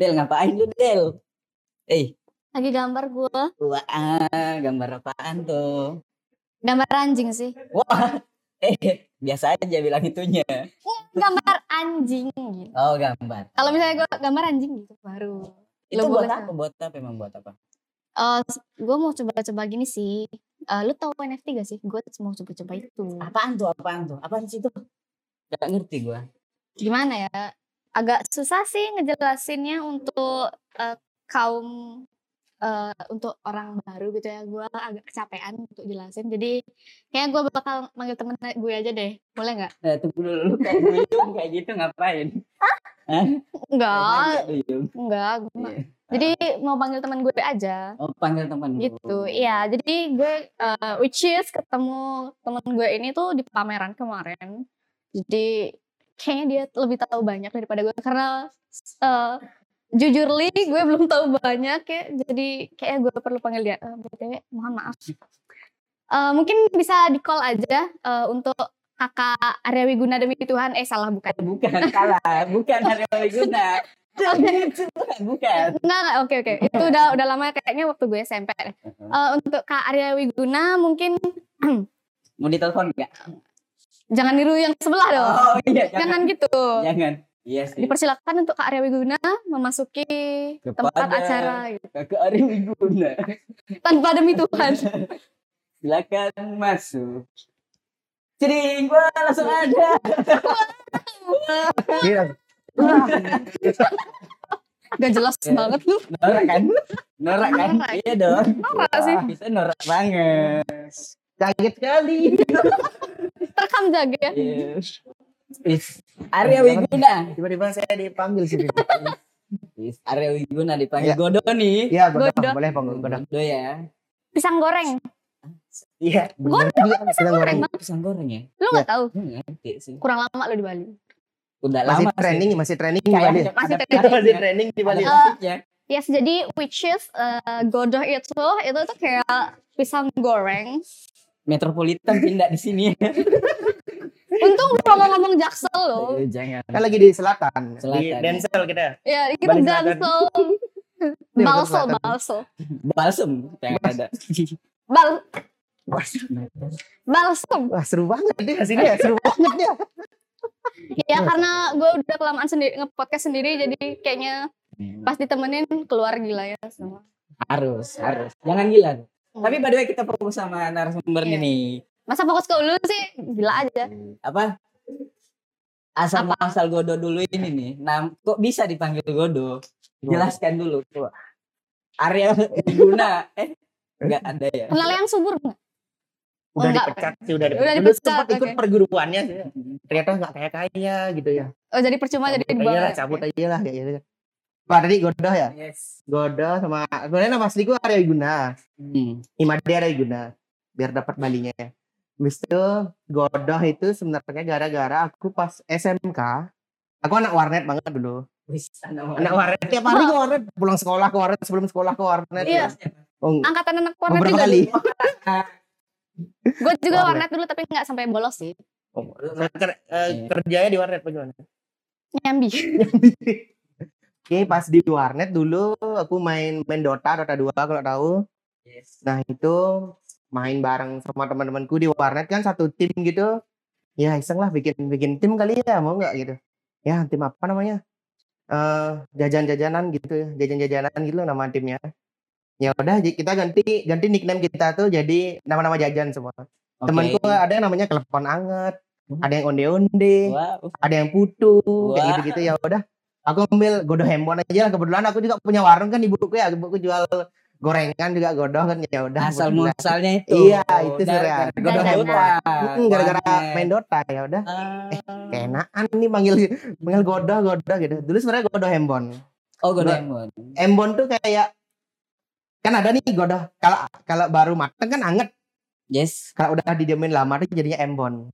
Del ngapain lu Del? Eh, Lagi gambar gue. wah, ah, gambar apaan tuh? Gambar anjing sih. Wah, eh, biasa aja bilang itunya. Gambar anjing gitu. Oh, gambar. Kalau misalnya gue gambar anjing gitu baru. Itu Lu buat apa? Buat apa? Emang buat apa? Eh, gue mau coba-coba gini sih. Eh, lu tahu NFT gak sih? Gue mau coba-coba itu. Apaan tuh? Apaan tuh? Apaan sih itu? Gak ngerti gua. Gimana ya? Agak susah sih ngejelasinnya untuk eh, kaum eh, untuk orang baru gitu ya. Gue agak kecapean untuk jelasin. Jadi kayak gue bakal manggil temen gue aja deh. Boleh nggak? Nah, tunggu dulu lu kayak duyung kayak gitu ngapain? Hah? Enggak, enggak. Iya. Jadi mau panggil teman gue aja. Oh, panggil teman gitu iya jadi gue uh, which is ketemu temen gue ini tuh di pameran kemarin jadi kayaknya dia lebih tahu banyak daripada gue karena uh, jujurly gue belum tahu banyak ya jadi kayak gue perlu panggil dia uh, btw mohon maaf Uh, mungkin bisa di call aja uh, untuk kakak Arya Wiguna demi Tuhan eh salah bukan Bukan, salah. Bukan Hari Guna. Bukan. Enggak, oke oke. Itu udah udah lama kayaknya waktu gue SMP. deh. Eh, untuk Kak Arya Wiguna mungkin Mau ditelepon enggak? Jangan niru yang sebelah dong. Oh iya, jangan. jangan. gitu. Jangan. Iya sih. Dipersilakan untuk Kak Arya Wiguna memasuki tempat Kepada acara gitu. Kakak Ari Wiguna. tanpa demi Tuhan. Silakan masuk. Cering, gua langsung ada. Iya. Gak jelas Iya. banget lu. Norak kan? Norak kan? Norak. Iya dong. Norak sih. Bisa norak banget. Kaget sekali. Terekam jaga ya. Yes. Is Arya Wiguna. Tiba-tiba saya dipanggil sih. Is Arya Wiguna dipanggil Iya. Godo nih. Iya, godoh. Godoh. Boleh panggil godoh. Godo ya. Pisang goreng. Iya, bener. Iya, sedang goreng. Pisang goreng ya? Lu nggak tahu? Gue ngerti sih. Kurang lama lu di Bali. Udah Masih lama training, masih training di Bali. Masih training. Masih training di Bali. Eh. Yes, jadi which is uh, godoh itu itu tuh kayak pisang goreng. Metropolitan pindah di sini. Untung gue ngomong jaksel loh. Eh, Jangan. Kan lagi di selatan. Di Selatan. Densel kita. Ya, kita. Di Balso, Selatan. balso. Balsem yang ada. Bal, balsem. wah, seru banget deh hasilnya. ya. Seru banget ya. Ya karena gue udah kelamaan sendiri nge-podcast sendiri jadi kayaknya pas ditemenin keluar gila ya semua. harus, harus. Jangan gila. Hmm. Tapi by the way kita fokus sama narasumbernya Iya. nih. Masa fokus ke lu sih gila aja. Apa? Asal asal Godo dulu ini nih. Nah, kok bisa dipanggil Godo? Jelaskan dulu. Coba. Arya Guna. Eh, enggak ada ya. Kenal yang subur nggak? Udah Enggak. dipecat sih, udah Udah dipecat. Dulu dipecat, sempat ikut oke. perguruannya sih. Ternyata nggak kayak kaya gitu ya. Oh jadi percuma jadi Cabut aja dibawa. lah, cabut aja lah kayak gitu. Pak tadi Godoh ya? Yes. Godoh sama sebenarnya nama asliku Arya Wiguna. Hmm. Imade Arya Wiguna. Biar dapat balinya ya. Habis itu Godoh itu sebenarnya gara-gara aku pas SMK. Aku anak warnet banget dulu. Wis, anak Anak warnet tiap hari ke warnet, pulang sekolah ke warnet, sebelum sekolah ke warnet. Iya. Oh, Angkatan anak warnet juga. kali. Gue juga Warnet. warnet dulu tapi nggak sampai bolos sih. Oh, ker- eh, kerjanya di warnet bagaimana? Nyambi. Oke, pas di warnet dulu aku main main Dota, Dota 2 kalau tahu. Yes. Nah, itu main bareng sama teman-temanku di warnet kan satu tim gitu. Ya, iseng lah bikin bikin tim kali ya, mau nggak gitu. Ya, tim apa namanya? Eh, jajan-jajanan gitu ya, jajan-jajanan gitu nama timnya. Ya udah kita ganti ganti nickname kita tuh jadi nama-nama jajan semua. Oke. Temanku ada yang namanya kelepon anget, ada yang onde-onde, Wow. ada yang putu kayak Wah. gitu-gitu ya udah aku ambil godoh handphone aja lah kebetulan aku juga punya warung kan ibuku ya ibuku jual gorengan juga godoh kan ya udah Asal muasalnya itu. Iya, itu Dari- sebenarnya. dari Godo Dota. handphone. Mm, gara-gara main Dota ya udah Ah. keenaan nih manggil manggil godoh godoh gitu dulu sebenarnya godoh handphone Oh, Gua- Godemon. handphone tuh kayak kan ada nih godoh kalau kalau baru matang kan anget Yes. kalau udah didiamin lama tuh jadinya embon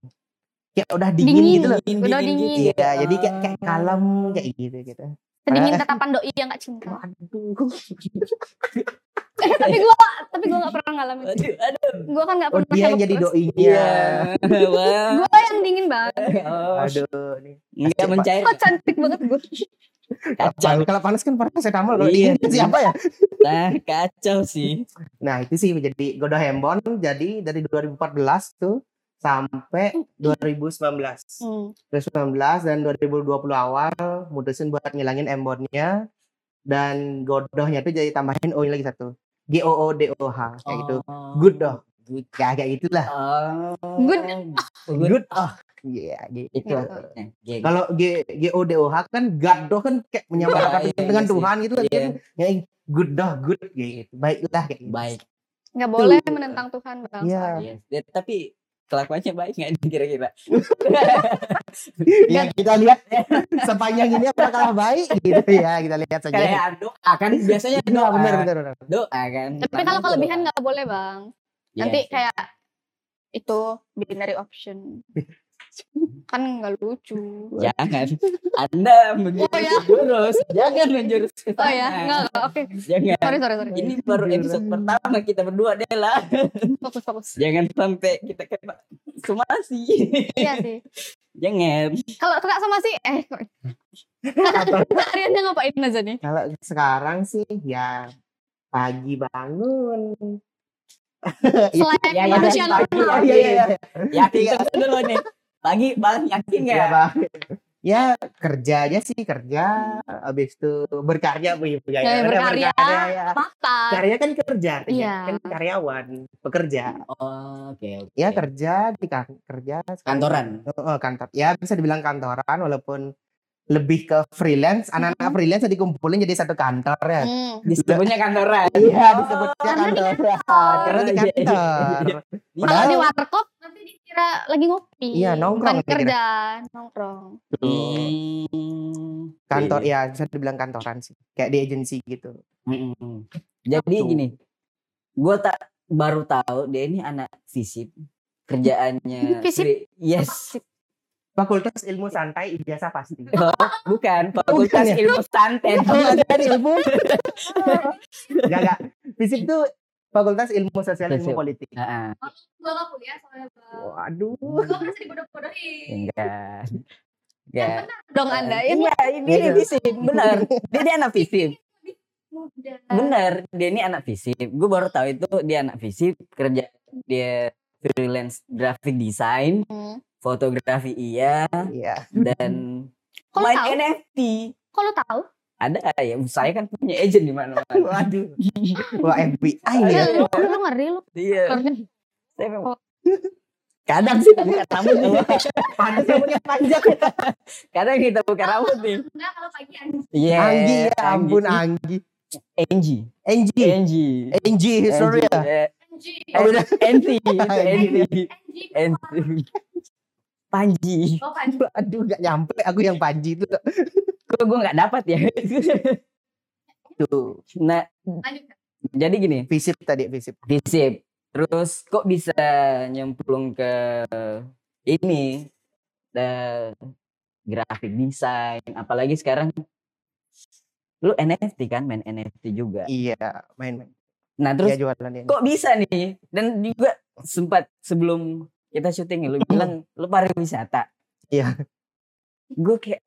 kayak udah dingin, Dingin. gitu loh Dingin, Udah dingin dingin. gitu. iya jadi kayak kayak Ah. kalem kayak gitu gitu Sedingin tatapan doi yang gak cinta. waduh Eh, tapi gue tapi gue gak pernah ngalamin. Aduh, aduh. Gue kan gak Oh pernah dia yang jadi doinya. Iya. Gue yang dingin banget. Oh, Aduh nih. Enggak mencair. Kok cantik banget gue. Kacau. Kalau panas kan paracetamol. Kalau Iya. dingin siapa ya? Nah, kacau sih. Nah itu sih jadi Godo Hembon jadi dari 2014 tuh sampai 2019. Hmm. 2019 dan 2020 awal mutusin buat ngilangin embonnya dan godohnya tuh jadi tambahin O lagi satu. G O O D O H kayak gitu. Good doh. Good. Ya kayak gitulah. Oh. Good. Good. Good. Oh. Iya, gitu. Itu. Gitu. eh, G- Kalau G G O D O H kan God doh kan kayak menyamakan Iya, iya, dengan iya sih. Tuhan gitu kan. Iya. Ya, good doh, good gitu. Baiklah kayak gitu. Baik. Nggak boleh menentang Tuhan bang. Iya. Yes. Ya, tapi kelakuannya baik nggak nih kira-kira? Ya kita lihat sepanjang ini apakah baik gitu ya kita lihat saja. Kayak doa kan biasanya Iya, doa. benar benar benar. Doa kan. Tapi kalau kelebihan nggak boleh bang. Nanti Yes. kayak itu binary option. kan nggak lucu. Jangan. Anda menjurus Oh, ya? jurus. Jangan menjurus ke Oh ya, nggak, oke. Jangan. Sorry, sorry, sorry. Ini baru episode pertama kita berdua Dela. Fokus, fokus. Jangan sampai kita kena sumasi. Iya sih. Jangan. Kalau kena sama sih, eh, kok- hariannya ngapain aja nih? Kalau sekarang sih ya pagi bangun. Selain ya, ya, manusia pagi, normal. ya, ya, ya. Iya. terus dulu nih. Pagi bang yakin Ya, nggak? Bang. ya kerja aja sih kerja habis itu berkarya Bu. ya, Ya, ya, berkarya. ya. Apa? Karya kan kerja artinya. Iya. kan karyawan pekerja Oh, oke oke. ya kerja di kan- kerja Kantoran. Oh, kantor ya bisa dibilang kantoran walaupun lebih ke freelance anak-anak freelance dikumpulin jadi satu kantor ya Hmm. Disebutnya kantoran. Iya, Oh, disebutnya karena di kantor. Karena di Iya, iya, iya, kantor. iya. Kalau Padahal- di warkop dikira lagi ngopi. Iya, nongkrong Bukan kerja, nongkrong. Hmm. Kantor Iya, ya bisa dibilang kantoran sih. Kayak di agensi gitu. Mm-mm. Jadi gini, gue tak baru tahu dia ini anak fisip kerjaannya. Fisip? Yes. Fakultas Ilmu Santai ijazah pasti. Oh, bukan fakultas ya? ilmu santet. kan ilmu. Enggak enggak. Fisip tuh Fakultas Ilmu Sosial Ilmu. Politik. Heeh. Gua gak kuliah soalnya bang. Waduh. Gua masih dibodoh-bodohin. Enggak. Enggak. Dong anda, ini Iya, ini ini Iya. fisip, benar. Dia, dia anak fisip. muda. Bener, dia ini anak fisip. Gue baru tahu itu dia anak fisip, kerja dia freelance graphic design, Hmm. fotografi iya, Iya. dan main tahu? NFT. Lu tahu? Ada ya, saya kan punya agent di mana-mana. Waduh. Wah FBI Ya, ya. lu, lu ngeri lu. Iya. Saya memang kadang sih buka rambut nih. Pantas rambutnya panjang. Kadang kita buka rambut nih. Enggak kalau pagi anjing. Iya. Anggi ya ampun Anggi. Anggi. Anggi. Anggi. Anggi, sorry ya. Eh, Anjing. Oh. Enti. Enti. Anjing. Enti. Panji. Oh, panji. Aduh gak nyampe aku yang Panji itu. Kok gue nggak dapat ya? Tuh. nah, Lanjut. jadi gini. Visip tadi visip. Visip. Terus kok bisa nyemplung ke ini the graphic design apalagi sekarang lu NFT kan main NFT juga. Iya, main-main. Nah, terus Iya jualan kok bisa nih? Dan juga sempat sebelum kita syuting lu bilang lu pariwisata. Iya. Gue kayak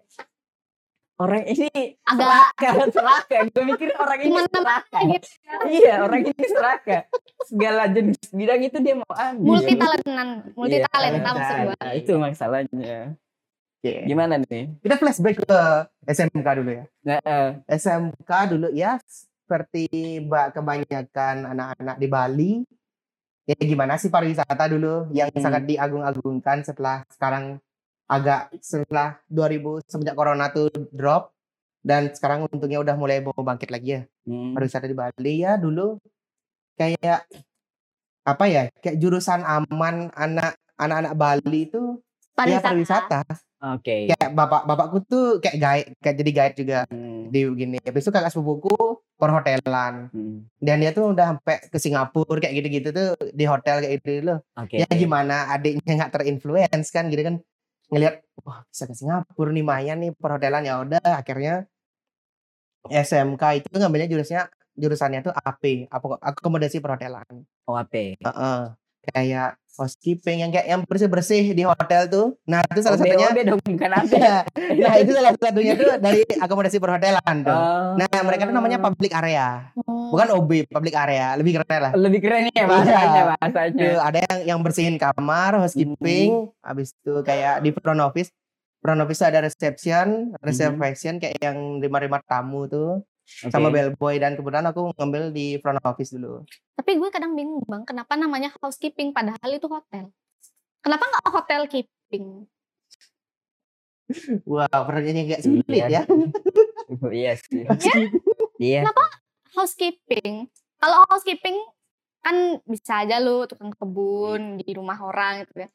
orang ini Agak- seraka, seraka. Gue mikir orang ini seraka. gitu. Iya, orang ini seraka. Segala jenis bidang itu dia mau ambil. Multi talentan, multi Iya, talenta maksud gua. Nah, itu masalahnya. Oke. Gimana nih? Kita flashback ke SMK dulu ya. Nah, eh, SMK dulu ya seperti mbak kebanyakan anak-anak di Bali. Ya gimana sih pariwisata dulu yang Hmm. sangat diagung-agungkan setelah sekarang agak setelah 2000 semenjak corona tuh drop dan sekarang untungnya udah mulai mau bangkit lagi ya. Hmm, pariwisata di Bali. Ya dulu kayak apa ya kayak jurusan aman anak anak-anak Bali itu ya pariwisata. Oke. kayak bapak bapakku tuh kayak guide kayak jadi guide juga Hmm, di gini. Habis itu kakak sepupuku perhotelan. Hmm, dan dia tuh udah sampai ke Singapura kayak gitu-gitu tuh di hotel kayak gitu loh. Oke. ya gimana adiknya nggak terinfluence kan gitu kan ngelihat wah bisa ke Singapura nih Maya nih perhotelan ya udah akhirnya SMK itu ngambilnya jurusnya jurusannya tuh AP apa akomodasi perhotelan OAP. Heeh. Kayak housekeeping yang kayak yang bersih-bersih di hotel tuh. Nah, itu salah satunya OB dong bukan apa. nah, itu salah satunya tuh dari akomodasi perhotelan tuh. Oh. Nah, mereka tuh namanya public area. Hmm. Bukan OB, public area. Lebih keren lah. lebih keren ya bahasanya bahasanya. Tuh, ada yang yang bersihin kamar, housekeeping, habis itu kayak di front office. Front office ada reception, reservation kayak yang terima-terima tamu tuh Oke. sama bellboy dan kemudian aku ngambil di front office dulu. Tapi gue kadang bingung bang, kenapa namanya housekeeping padahal itu hotel? Kenapa nggak hotel keeping? Wow, pertanyaannya agak sulit Iya. ya. iya sih. Iya. Housekeeping. Kalau housekeeping kan bisa aja lu tukang kebun di rumah orang gitu ya.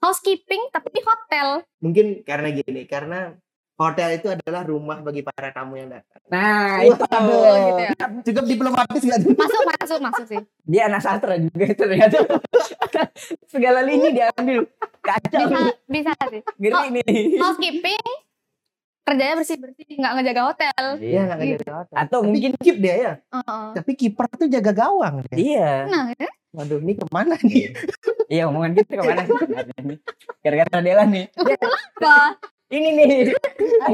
Housekeeping tapi di hotel. Mungkin karena gini, karena hotel itu adalah rumah bagi para tamu yang datang. Nah, itu Oh, gitu ya. Cukup diplomatis gak? Masuk, masuk, masuk sih. dia anak sastra juga ternyata. Segala lini diambil. Kacau. Bisa, bisa sih. Ngeri nih. Housekeeping kerjanya bersih-bersih, nggak ngejaga hotel. Iya, nggak Gitu. jaga hotel. Atau Tapi mungkin keep dia ya. Heeh. Tapi kiper tuh jaga gawang dia. iya. Nah, ya. Waduh, ini ke mana nih? Iya omongan kita ke mana sih? Gara-gara Dela nih. Dia- Apa? Ini nih.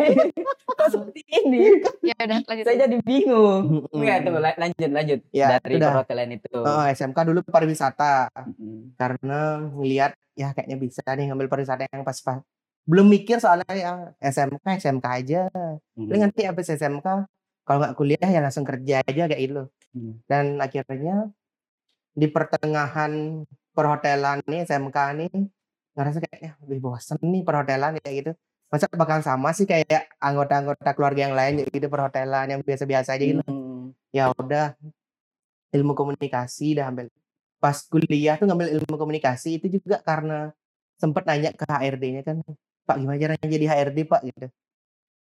Kok seperti ini? Ya udah lanjut. Saya jadi bingung. Enggak tuh la- lanjut lanjut Ya, dari udah. perhotelan itu. Oh, SMK dulu pariwisata Mm. karena ngelihat ya kayaknya bisa nih ngambil pariwisata yang pas-pas. Belum mikir soalnya ya SMK SMK aja. Mm. Paling nanti habis SMK kalau nggak kuliah ya langsung kerja aja kayak gitu. Hmm. Dan akhirnya di pertengahan perhotelan nih SMK nih ngerasa kayaknya lebih bosan nih perhotelan kayak gitu. Masa bakal sama sih kayak anggota-anggota keluarga yang lain gitu perhotelan yang biasa-biasa aja gitu. Mm. Ya udah ilmu komunikasi dah ambil. Pas kuliah tuh ngambil ilmu komunikasi itu juga karena sempet nanya ke HRD-nya kan, Pak gimana caranya jadi HRD Pak gitu.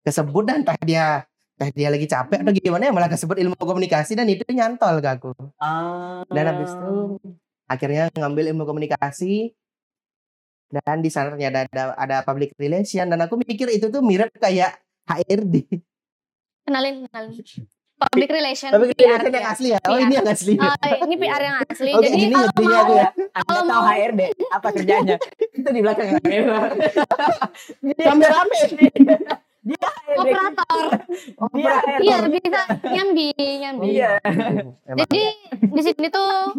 Kesebut dan entah dia entah dia lagi capek atau gimana ya malah kesebut ilmu komunikasi dan itu nyantol ke aku. Ah. Dan habis itu akhirnya ngambil ilmu komunikasi dan di sana ternyata ada, ada public relation dan aku mikir itu tuh mirip kayak HRD. Kenalin, kenalin. Public relation. Public PR, relation yang ya. asli ya. Oh PR. ini yang asli. Oh, ini PR yang asli. Oke, Jadi gini kalau mau aku ya. Anda Kalau tahu HRD apa kerjanya? itu di belakang kamera. dia, Rame-rame. dia HRD. operator. Dia. Iya, bisa nyambi, nyambi. Iya. Jadi di sini tuh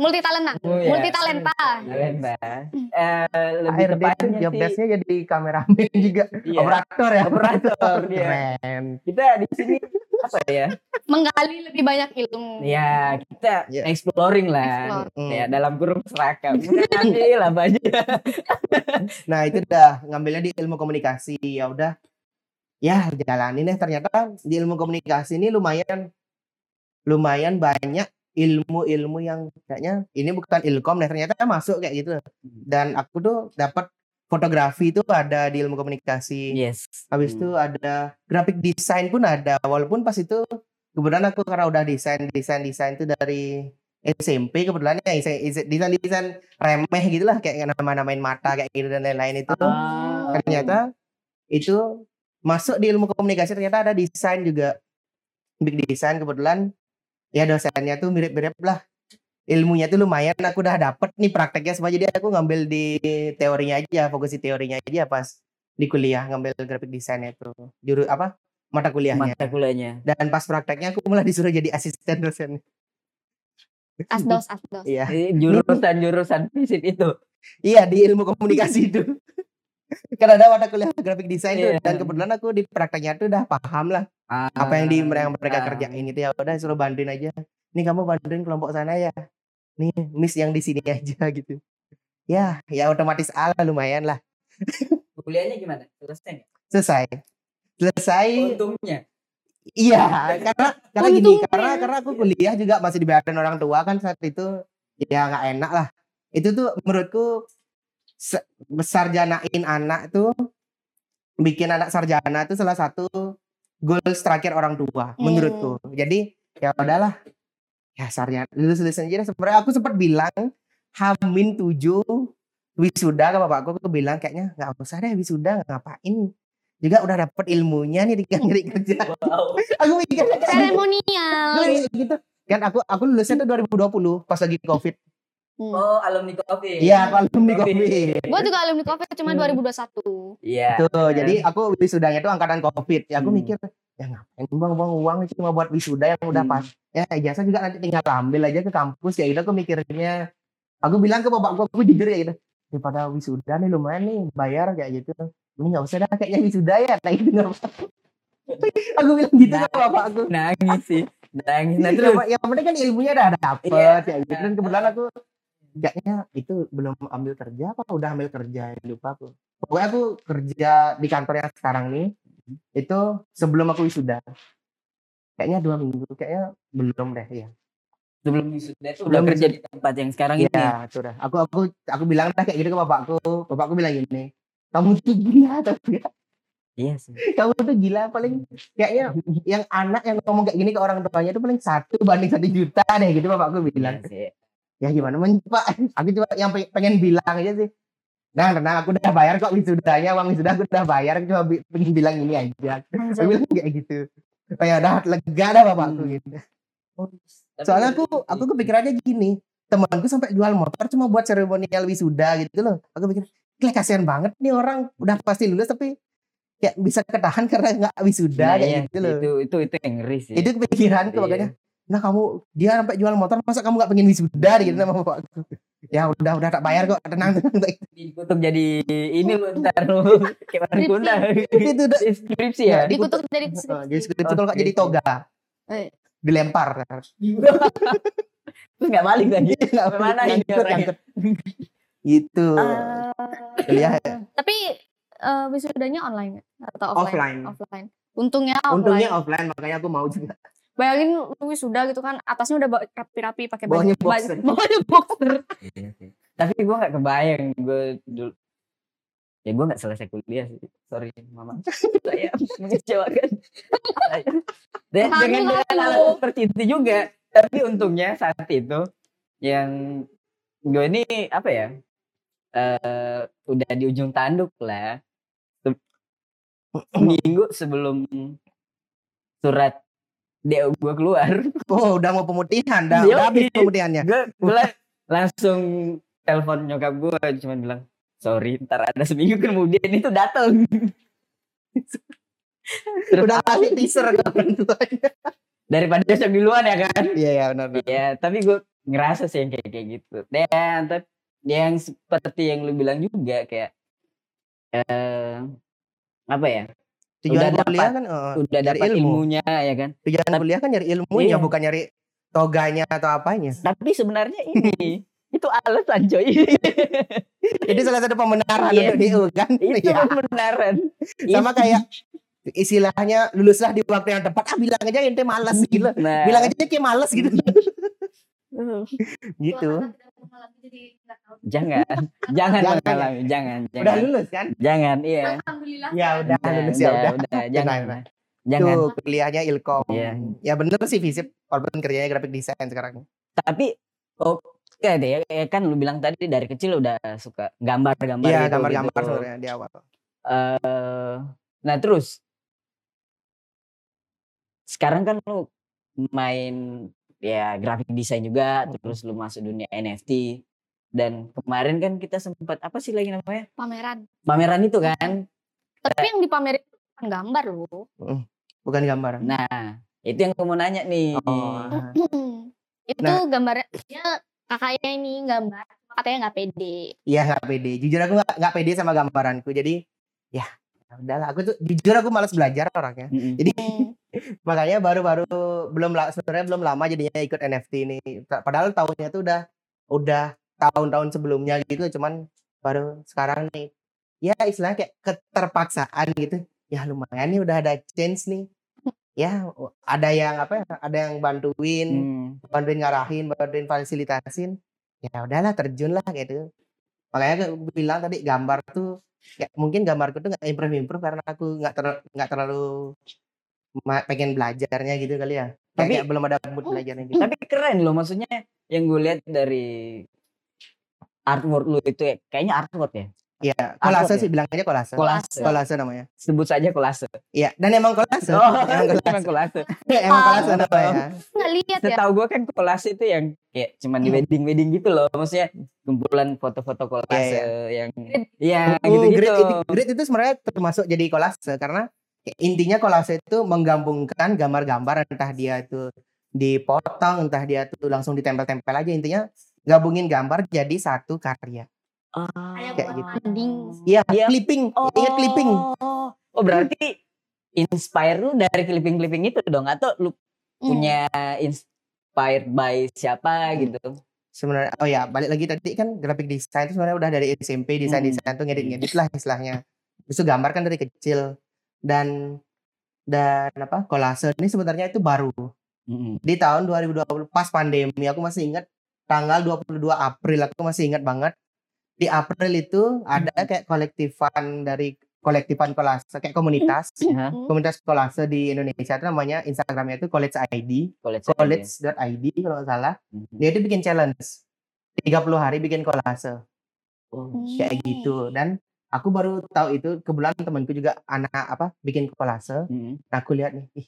multi talenta, Oh, iya. multi talenta. Talenta. Eh, lebih tepatnya job sih desk-nya jadi kameramen juga. Iya. Operator ya. Operator, dia. Keren. kita di sini apa ya? Menggali lebih banyak ilmu. Ya kita Iya. exploring lah. Explore. Ya dalam kurung serakam. Ambil apa aja. Nah itu udah ngambilnya di ilmu komunikasi ya udah ya jalanin deh ternyata di ilmu komunikasi ini lumayan lumayan banyak ilmu-ilmu yang kayaknya ini bukan ilkom deh ternyata masuk kayak gitu. Dan aku tuh dapat fotografi itu ada di ilmu komunikasi. Yes. habis itu ada graphic design pun ada. Walaupun pas itu kebetulan aku karena udah desain desain desain itu dari SMP kebetulan ya desain desain desain remeh gitulah kayak nama-namain mata kayak gitu dan lain-lain itu. Ah. ternyata itu masuk di ilmu komunikasi ternyata ada desain juga. Big design kebetulan ya dosennya tuh mirip-mirip lah ilmunya tuh lumayan aku udah dapet nih prakteknya semua jadi aku ngambil di teorinya aja fokus di teorinya aja pas di kuliah ngambil graphic design itu juru apa mata kuliahnya mata kuliahnya. dan pas prakteknya aku malah disuruh jadi asisten dosen Asdos, asdos. iya Jadi Jurusan-jurusan fisik itu. Iya di ilmu komunikasi itu. kan ada mata kuliah graphic design tuh Iya. dan kebetulan aku di prakteknya tuh udah paham lah apa yang di yang mereka Ah. kerjain itu ya udah suruh bantuin aja. Nih kamu bantuin kelompok sana ya. Nih miss yang di sini aja gitu. Ya, ya otomatis ala lumayan lah. Kuliahnya gimana? Selesai nggak? Selesai. Selesai. Untungnya. Iya, karena karena gini, Untungnya. karena karena aku kuliah juga masih dibayarin orang tua kan saat itu ya nggak enak lah. Itu tuh menurutku se- sarjanain anak tuh bikin anak sarjana tuh salah satu goals terakhir orang tua Hmm. menurutku. Jadi ya udahlah. Ya sarjana lulus lulus aja. Sebenarnya aku sempat bilang Hamin tujuh wisuda ke bapakku aku bilang kayaknya nggak usah deh wisuda ngapain juga udah dapet ilmunya nih tinggal nyari kerja Wow. aku mikir Seremonial. gitu kan aku aku lulusnya tuh 2020 pas lagi covid Hmm. Oh, alumni kopi. Iya, aku alumni Kopi. kopi. Gue juga alumni COVID cuma Hmm. 2021. Iya. Tuh, jadi aku wisudanya tuh angkatan covid. Ya aku Hmm. mikir, ya ngapain buang-buang uang cuma buat wisuda yang udah Hmm. pas. Ya ijazah juga nanti tinggal ambil aja ke kampus ya gitu aku mikirnya. Aku bilang ke bapakku, aku jujur ya gitu. Daripada wisuda nih lumayan nih bayar kayak gitu. Ini nggak usah dah kayaknya wisuda ya, kayak gitu aku bilang gitu Nah. ke bapakku. Nangis sih. Nangis. Nah, terus Yang, yang penting kan ilmunya udah dapet Iya. ya gitu. Dan kebetulan aku kayaknya itu belum ambil kerja apa udah ambil kerja lupa aku. Pokoknya aku kerja di kantor yang sekarang nih itu sebelum aku wisuda. Kayaknya dua minggu, kayaknya belum deh ya. sebelum wisuda itu udah kerja di tempat yang sekarang ini. Iya, itu dah. Aku aku aku bilang dah kayak gitu ke bapakku. Bapakku bilang gini, kamu tuh gila enggak? Iya sih. Kamu tuh gila paling kayaknya yang anak yang ngomong kayak gini ke orang tuanya itu paling satu banding satu juta deh gitu bapakku bilang. Iya sih. Ya gimana? Men pak? Aku cuma yang pe- pengen bilang aja sih. Nah tenang aku udah bayar kok wisudanya uang wisuda aku udah bayar. Aku cuma pengen bilang ini aja. Aku bilang kayak gitu. Oh ya udah lega dah bapakku Hmm. gitu. Tapi- soalnya aku aku kepikirannya gini. Temanku sampai jual motor cuma buat seremonial wisuda gitu loh. Aku pikir gila kasihan banget nih orang. Udah pasti lulus tapi kayak bisa ketahan karena nggak wisuda Nah, kayak iya. gitu loh. Itu itu itu yang ngeri sih. itu kepikiranku Iya. makanya nah kamu dia sampai jual motor masa kamu nggak pengen wisuda gitu sama bapakku ya udah udah tak bayar kok tenang tenang dikutuk jadi ini lu ntar lu kayak orang Skripsi. Kunda. itu udah Skripsi ya. Dikutuk dari Uh, jadi skripsi. skripsi kalau nggak jadi toga Eh. dilempar Terus nggak balik lagi. Nggak Sampai mana ini gitu Ah. kuliah ya. Tapi eh, wisudanya online atau offline? Offline. Offline. Untungnya offline. untungnya offline makanya aku mau juga Bayangin lu wisuda gitu kan, atasnya udah rapi-rapi pakai Bawahnya baju. boxer. baju- Bawahnya boxer. Tapi gue nggak kebayang gue dulu. Ya gue nggak selesai kuliah sih. Sorry mama. Saya mengecewakan. Dengan dengan alasan seperti itu juga. Tapi untungnya saat itu yang gue ini apa ya? eh udah di ujung tanduk lah. Seminggu sebelum surat DO gue keluar, oh udah mau pemutihan dah. Udah habis pemutihannya. Gue gue langsung telepon nyokap gue cuma bilang sorry ntar ada seminggu kemudian itu datang Terus udah kasih teaser ke orang tuanya daripada besok duluan ya kan? Iya ya benar benar. ya tapi gue ngerasa sih yang kayak kayak gitu. Dan tapi yang seperti yang lu bilang juga kayak eh apa ya tujuan Udah kuliah dapat- kan oh, udah dapat ilmu. ilmunya ya kan? Tujuan Tapi- kuliah kan nyari ilmunya Iya. bukan nyari toganya atau apanya. Tapi sebenarnya ini itu alasan coy. Itu salah satu pembenaran Iya. untuk DU kan? Itu Iya. benaran sama kayak istilahnya luluslah di waktu yang tepat. Ah bilang aja ente malas gitu nah. Bilang aja kayak malas gitu. Gitu jangan. Jangan Jangan. mengalami jangan udah jangan lulus kan? Jangan iya. Alhamdulillah. ya udah lulus ya udah jangan Jangan. jangan. Tuh kuliahnya ilkom. Iya. ya bener sih visip. Walaupun kerjanya graphic design sekarang. Tapi oke deh ya, ya kan lu bilang tadi dari kecil udah suka gambar-gambar iya gitu, gambar-gambar gitu. sebenarnya di awal. Eh, nah terus sekarang kan lu main ya graphic design juga Hmm. terus lu masuk dunia NFT dan kemarin kan kita sempat apa sih lagi namanya? Pameran. pameran itu kan? Tapi yang dipamerin bukan gambar loh. bukan gambar. Nah itu yang aku mau nanya nih. Oh. Itu Nah. gambarnya kakaknya ini gambar katanya nggak pede. Iya nggak pede. Jujur aku nggak nggak pede sama gambaranku. Jadi ya ya udahlah. Aku tuh jujur aku malas belajar orangnya. Jadi Hmm. makanya baru-baru belum sebenarnya belum lama jadinya ikut NFT ini. Padahal tahunnya tuh udah udah tahun-tahun sebelumnya gitu cuman baru sekarang nih. Ya istilahnya kayak keterpaksaan gitu. Ya lumayan nih udah ada chance nih. Ya ada yang apa ya ada yang bantuin Hmm. bantuin ngarahin bantuin fasilitasin. Ya udahlah terjun lah gitu. Makanya aku bilang tadi gambar tuh ya mungkin gambarku tuh nggak improve improve karena aku nggak ter nggak terlalu pengen belajarnya gitu kali ya. Kayak- Tapi- kayak belum ada mood belajarnya gitu. Tapi keren loh maksudnya yang gue lihat dari artwork lu itu ya, kayaknya artwork ya Iya, kolase Artwork sih bilangnya kolase. Kolase. Kolase namanya. Sebut saja kolase. Iya, dan emang kolase. Oh, emang kolase. emang kolase. emang kolase namanya. Nggak lihat ya. Setahu gue kan kolase itu yang kayak cuman di Hmm. wedding-wedding gitu loh. Maksudnya kumpulan foto-foto kolase yang Iya, gitu-gitu. grid itu, grid itu sebenarnya termasuk jadi kolase karena intinya kolase itu menggabungkan gambar-gambar entah dia itu dipotong, entah dia tuh langsung ditempel-tempel aja intinya gabungin gambar jadi satu karya. Kayak Kayak gitu. Iya, Iya. clipping. Iya, clipping. Oh, berarti inspire lu dari clipping-clipping itu dong atau lu Hmm. punya inspired by siapa gitu? Sebenarnya oh ya, balik lagi tadi kan graphic design itu sebenarnya udah dari SMP desain-desain tuh ngedit-ngedit lah istilahnya. Terus gambar kan dari kecil dan dan apa kolase ini sebenarnya itu baru Mm-mm. di tahun 2020 pas pandemi aku masih ingat tanggal 22 April aku masih ingat banget di April itu ada kayak kolektifan dari kolektifan kolase kayak komunitas? Hmm. komunitas kolase di Indonesia itu namanya Instagramnya itu college ID College. college.id kalau nggak salah Mhm. dia itu bikin challenge 30 hari bikin kolase Oh, kayak gitu dan aku baru tahu itu kebetulan temanku juga anak apa bikin kolase mm. Nah, aku lihat nih, ih,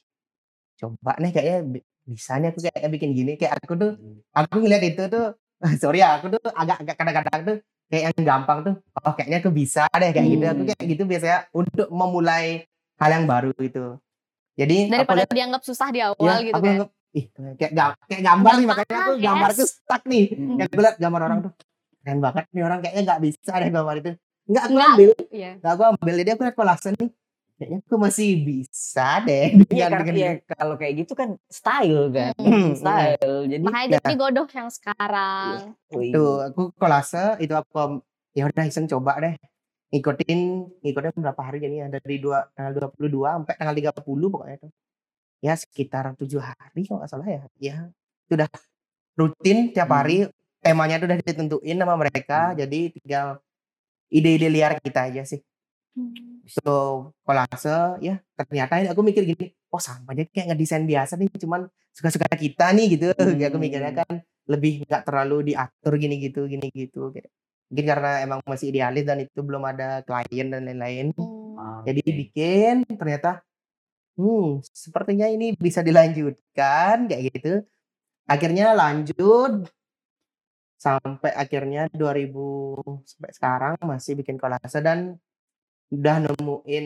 coba nih kayaknya bisa nih aku kayak bikin gini. Kayak aku tuh, aku ngeliat itu tuh, sorry ya, aku tuh agak-agak kadang-kadang tuh kayak yang gampang tuh, oh kayaknya aku bisa deh kayak gitu. Aku Hmm. kayak gitu biasanya untuk memulai hal yang baru gitu. Jadi aku Daripada lihat, dianggap susah di ya, awal gitu aku kan. anggap, ih, kayak, kayak gambar nih makanya aku Gampang, gambar yes. tuh stuck nih. Mm. Kayak aku lihat gambar orang tuh, keren banget nih orang kayaknya nggak bisa deh gambar itu. Enggak, aku Nggak. ambil, Iya. Nah, aku ambil jadi aku lihat kolase nih. Kayaknya aku masih bisa deh Iya, dengan karena dengan ya, kalau kayak gitu kan style kan. Hmm, style. Jadi Makanya Ya. jadi godoh yang sekarang. wih, Tuh, aku kolase itu aku ya udah iseng coba deh. Ngikutin ngikutin berapa hari jadi ya dari dua tanggal 22 sampai tanggal 30 pokoknya itu. Ya sekitar tujuh hari kalau nggak salah ya. Ya sudah rutin tiap Hmm. hari temanya tuh udah ditentuin sama mereka Hmm. jadi tinggal ide-ide liar kita aja sih. So kolase ya ternyata ini aku mikir gini, oh sama aja kayak ngedesain biasa nih cuman suka-suka kita nih gitu. Aku mikirnya Hmm. kan lebih nggak terlalu diatur gini gitu gini gitu mungkin karena emang masih idealis dan itu belum ada klien dan lain-lain Hmm. Jadi bikin ternyata hmm sepertinya ini bisa dilanjutkan kayak gitu akhirnya lanjut sampai akhirnya 2000 sampai sekarang masih bikin kolase dan udah nemuin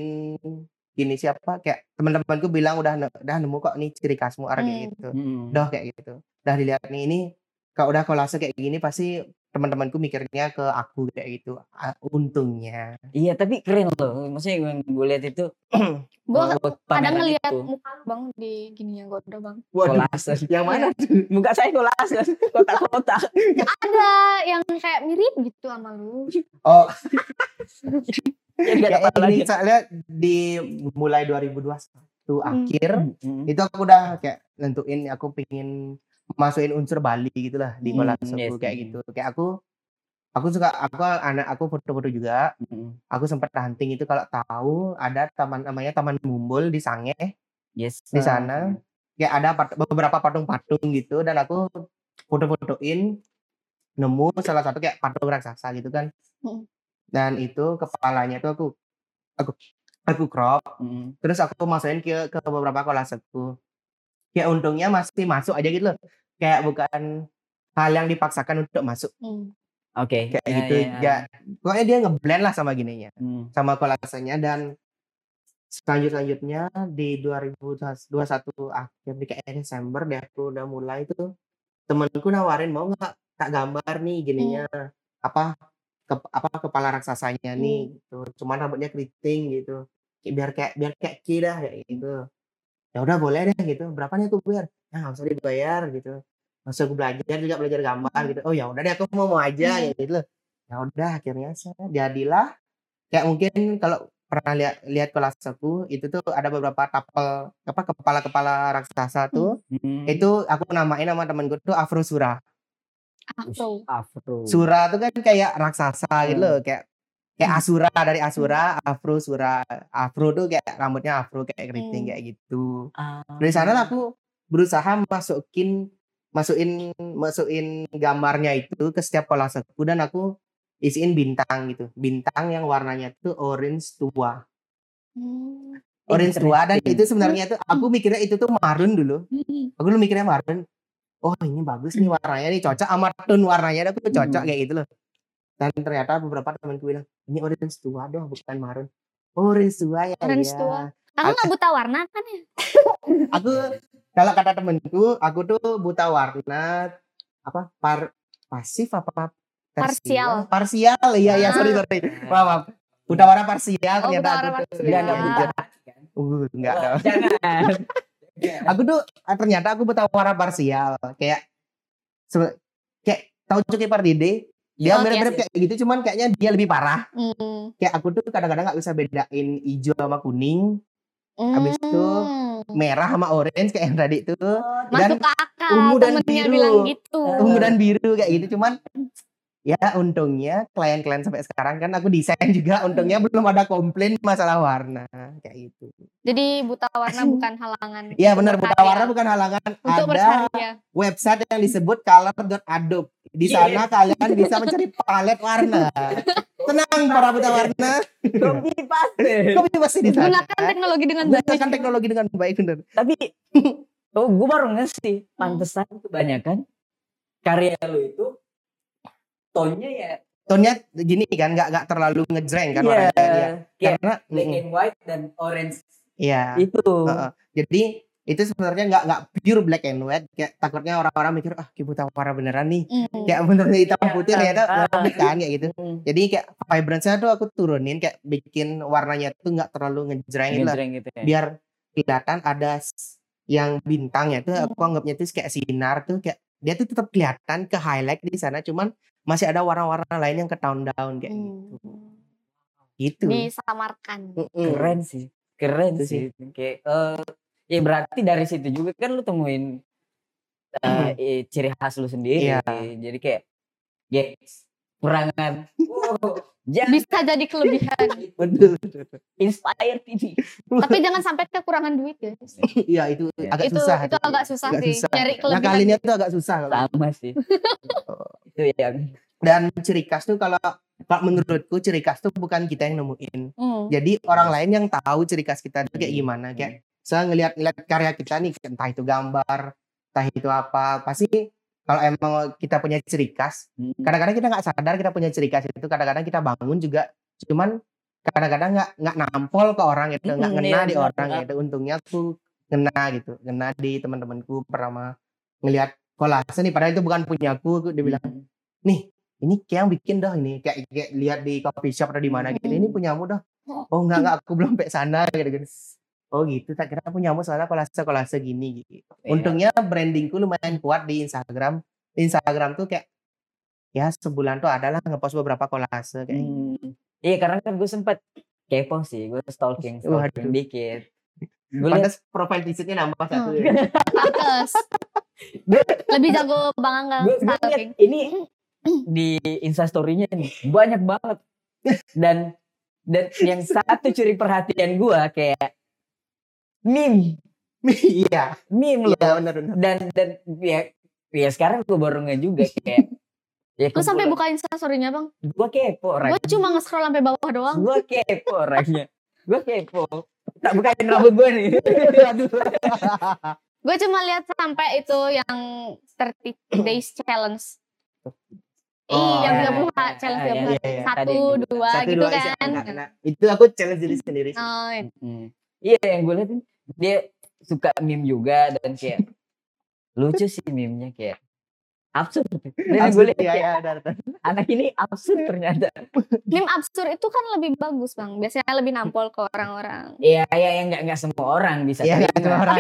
gini siapa kayak teman-temanku bilang udah ne- udah nemu kok nih ciri khas muar kayak Hmm. gitu Mm. udah kayak gitu udah dilihat nih ini kalau udah kolase kayak gini pasti teman-temanku mikirnya ke aku kayak gitu untungnya Iya, tapi keren loh. Maksudnya yang gue lihat itu Gue kadang ngeliat itu, muka lu, bang di gini yang godoh bang. kolase. yang mana tuh Muka saya kolase, kotak-kotak. Ada yang kayak mirip gitu sama lu. oh Ya kayak ini soalnya di mulai 2021 akhir Mm. itu aku udah kayak nentuin aku pengen masukin unsur Bali gitu lah di Hmm, kolase yes, kayak mm. gitu kayak aku aku suka aku anak aku foto-foto juga Mm. aku sempat hunting itu kalau tahu ada taman namanya Taman Mumbul di Sange Yes. di sana ya ada pat- beberapa patung-patung gitu dan aku foto-fotoin nemu salah satu kayak patung raksasa gitu kan Hmm. Dan itu kepalanya tuh aku aku aku crop Mm. terus aku masukin ke ke beberapa kolaseku ya untungnya masih masuk aja gitu loh kayak bukan hal yang dipaksakan untuk masuk Hmm. Oke. kayak ya, gitu ya, ya pokoknya dia ngeblend lah sama gininya Mm. sama kolasenya dan selanjut selanjutnya di 2021 akhir di kayak Desember deh aku udah mulai tuh temenku nawarin mau nggak tak gambar nih gininya apa ke, apa kepala raksasanya nih gitu. Cuman rambutnya keriting gitu. Kayak biar kayak biar kayak kira kayak gitu. Ya udah boleh deh gitu. Berapa nih aku bayar? Ya nggak usah dibayar gitu. Masa aku belajar juga belajar gambar gitu. Oh ya udah deh aku mau mau aja Hmm. gitu. Loh ya udah akhirnya saya jadilah. Kayak mungkin kalau pernah lihat lihat kelas aku itu tuh ada beberapa tapel apa kepala kepala raksasa tuh. Mm. itu aku namain sama temen gue tuh Afro Sura Afro. Afro. Sura tuh kan kayak raksasa gitu Hmm. loh kayak kayak Asura dari Asura Afro Sura Afro tuh kayak rambutnya Afro kayak keriting Hmm. kayak gitu Ah. dari sana lah aku berusaha masukin masukin masukin gambarnya itu ke setiap kolaseku dan aku isiin bintang gitu. Bintang yang warnanya tuh orange tua. Hmm. Orange tua dan itu sebenarnya tuh aku mikirnya itu tuh marun dulu. Hmm. Aku dulu mikirnya marun. Oh ini bagus nih warnanya nih cocok sama tone warnanya aku tuh cocok Hmm. kayak gitu loh. Dan ternyata beberapa temanku bilang ini orange tua doh bukan marun. Orange tua ya. Orange ya. tua. Aku nggak buta warna kan ya? Aku kalau kata temenku, aku tuh buta warna apa par pasif apa tersial? Parsial. Parsial, iya iya sorry Ah. sorry. Maaf, maaf. Buta warna parsial Oh, ternyata buta aku warna tuh. parsial. Enggak Iya, buta iya. hati kan? Uh, enggak Oh, dong. Jangan. Aku tuh ah, ternyata aku buta warna parsial. Kayak kayak tahu Cuki Pardede, dia Oh, mirip-mirip yes. kayak gitu cuman kayaknya dia lebih parah. Hmm. Kayak aku tuh kadang-kadang nggak bisa bedain hijau sama kuning, Habis itu, Hmm. merah sama orange kayak yang tadi tuh. Masuk ke akal. ungu dan biru. bilang gitu. ungu dan biru kayak gitu cuman ya untungnya klien-klien sampai sekarang kan aku desain juga untungnya belum ada komplain masalah warna kayak gitu. Jadi buta warna bukan halangan. Iya benar buta warna bukan halangan. Untuk ada berkarya. website yang disebut color.adobe di sana kalian bisa mencari palet warna. Tenang para buta warna. Copy paste. kami pasti di sana? Gunakan teknologi dengan baik. gunakan teknologi dengan baik benar. Tapi oh gue baru ngerti pantesan kebanyakan karya lu itu tonnya ya tonnya gini kan nggak nggak terlalu ngejreng kan iya, warnanya dia. kayak karena black mm, and white dan orange iya itu. Heeh. Jadi itu sebenarnya nggak nggak pure black and white. Kayak takutnya orang-orang mikir ah buta warna beneran nih. Hmm. Kayak benernya hitam Iya, putih ternyata Ah. lebih kan kayak gitu. Mm. Jadi kayak vibrance-nya tuh aku turunin kayak bikin warnanya tuh nggak terlalu ngejreng gitu lah. Ngejreng gitu ya. Biar kelihatan ada yang bintangnya tuh aku anggapnya tuh kayak sinar tuh kayak dia tuh tetap kelihatan ke highlight di sana cuman masih ada warna-warna lain yang ke down down kayak gitu. Hmm. Gitu. Disamarkan. Mm-mm. Keren sih. Keren Itu sih. Kayak eh ya berarti dari situ juga kan lu temuin eh, eh, ciri khas lu sendiri. Iya. Jadi kayak ya kurangan. Jangan Bisa jadi kelebihan. Betul. inspired ini. Tapi jangan sampai kekurangan duit ya. Iya itu agak itu susah. itu agak susah Agak sih. susah. Nyari Nah kelebihan. kalinya tuh agak susah. kalau Sama sih. itu yang dan ciri khas tuh kalau kalau menurutku ciri khas tuh bukan kita yang nemuin. Hmm. jadi orang lain yang tahu ciri khas kita tuh kayak gimana. Kayak saya ngelihat ngeliat karya kita nih entah itu gambar entah itu apa pasti kalau emang kita punya ciri khas kadang-kadang kita nggak sadar kita punya ciri khas itu kadang-kadang kita bangun juga cuman kadang-kadang nggak nggak nampol ke orang gitu nggak Mm, ngena iya, di orang gitu. Untungnya aku ngena gitu ngena di teman-temanku pertama ngelihat kolase nih padahal itu bukan punyaku aku dia bilang nih ini kayak yang bikin dah ini kayak, kayak lihat di coffee shop atau di mana gitu ini punyamu dah oh enggak enggak aku belum sampai sana gitu gitu oh gitu tak kira punyamu soalnya kolase kolase gini gitu Iya. untungnya brandingku lumayan kuat di Instagram di Instagram tuh kayak ya sebulan tuh adalah ngepost beberapa kolase kayak Hmm. Iya karena kan gue sempet kepo sih, gue stalking, Waduh. stalking dikit. Gue liat profile visitnya nambah satu Hmm. ya. Lebih jago Bang Angga gue stalking. ini di instastorynya nih banyak banget. Dan dan yang satu curi perhatian gue kayak meme. Iya. Meme loh. Iya benar benar. Dan dan ya ya sekarang gue baru nge juga kayak ya Lu sampai buka instastorynya Bang? gue kepo Gue orangnya cuma nge-scroll sampai bawah doang. gue kepo orangnya. Gue kepo. Tak bukain rambut gue nih. Aduh Gue cuma lihat sampai itu yang 30 days challenge. Oh, Ih, yang iya, 30 ha- challenge iya, 30 iya, hari. iya. Tadi Satu, yang gitu. dua satu gitu dua kan. enggak kena. itu aku challenge diri sendiri sih Oh, Mm. Iya yang gue liatin dia suka meme juga dan kayak lucu sih meme-nya kayak absurd. Dan gue Absurd, iya, iya, benar, benar. anak ini absurd ternyata. meme absurd itu kan lebih bagus Bang. Biasanya lebih nampol ke orang-orang. Iya, iya yang nggak nggak semua orang bisa Iya, nggak terima. semua orang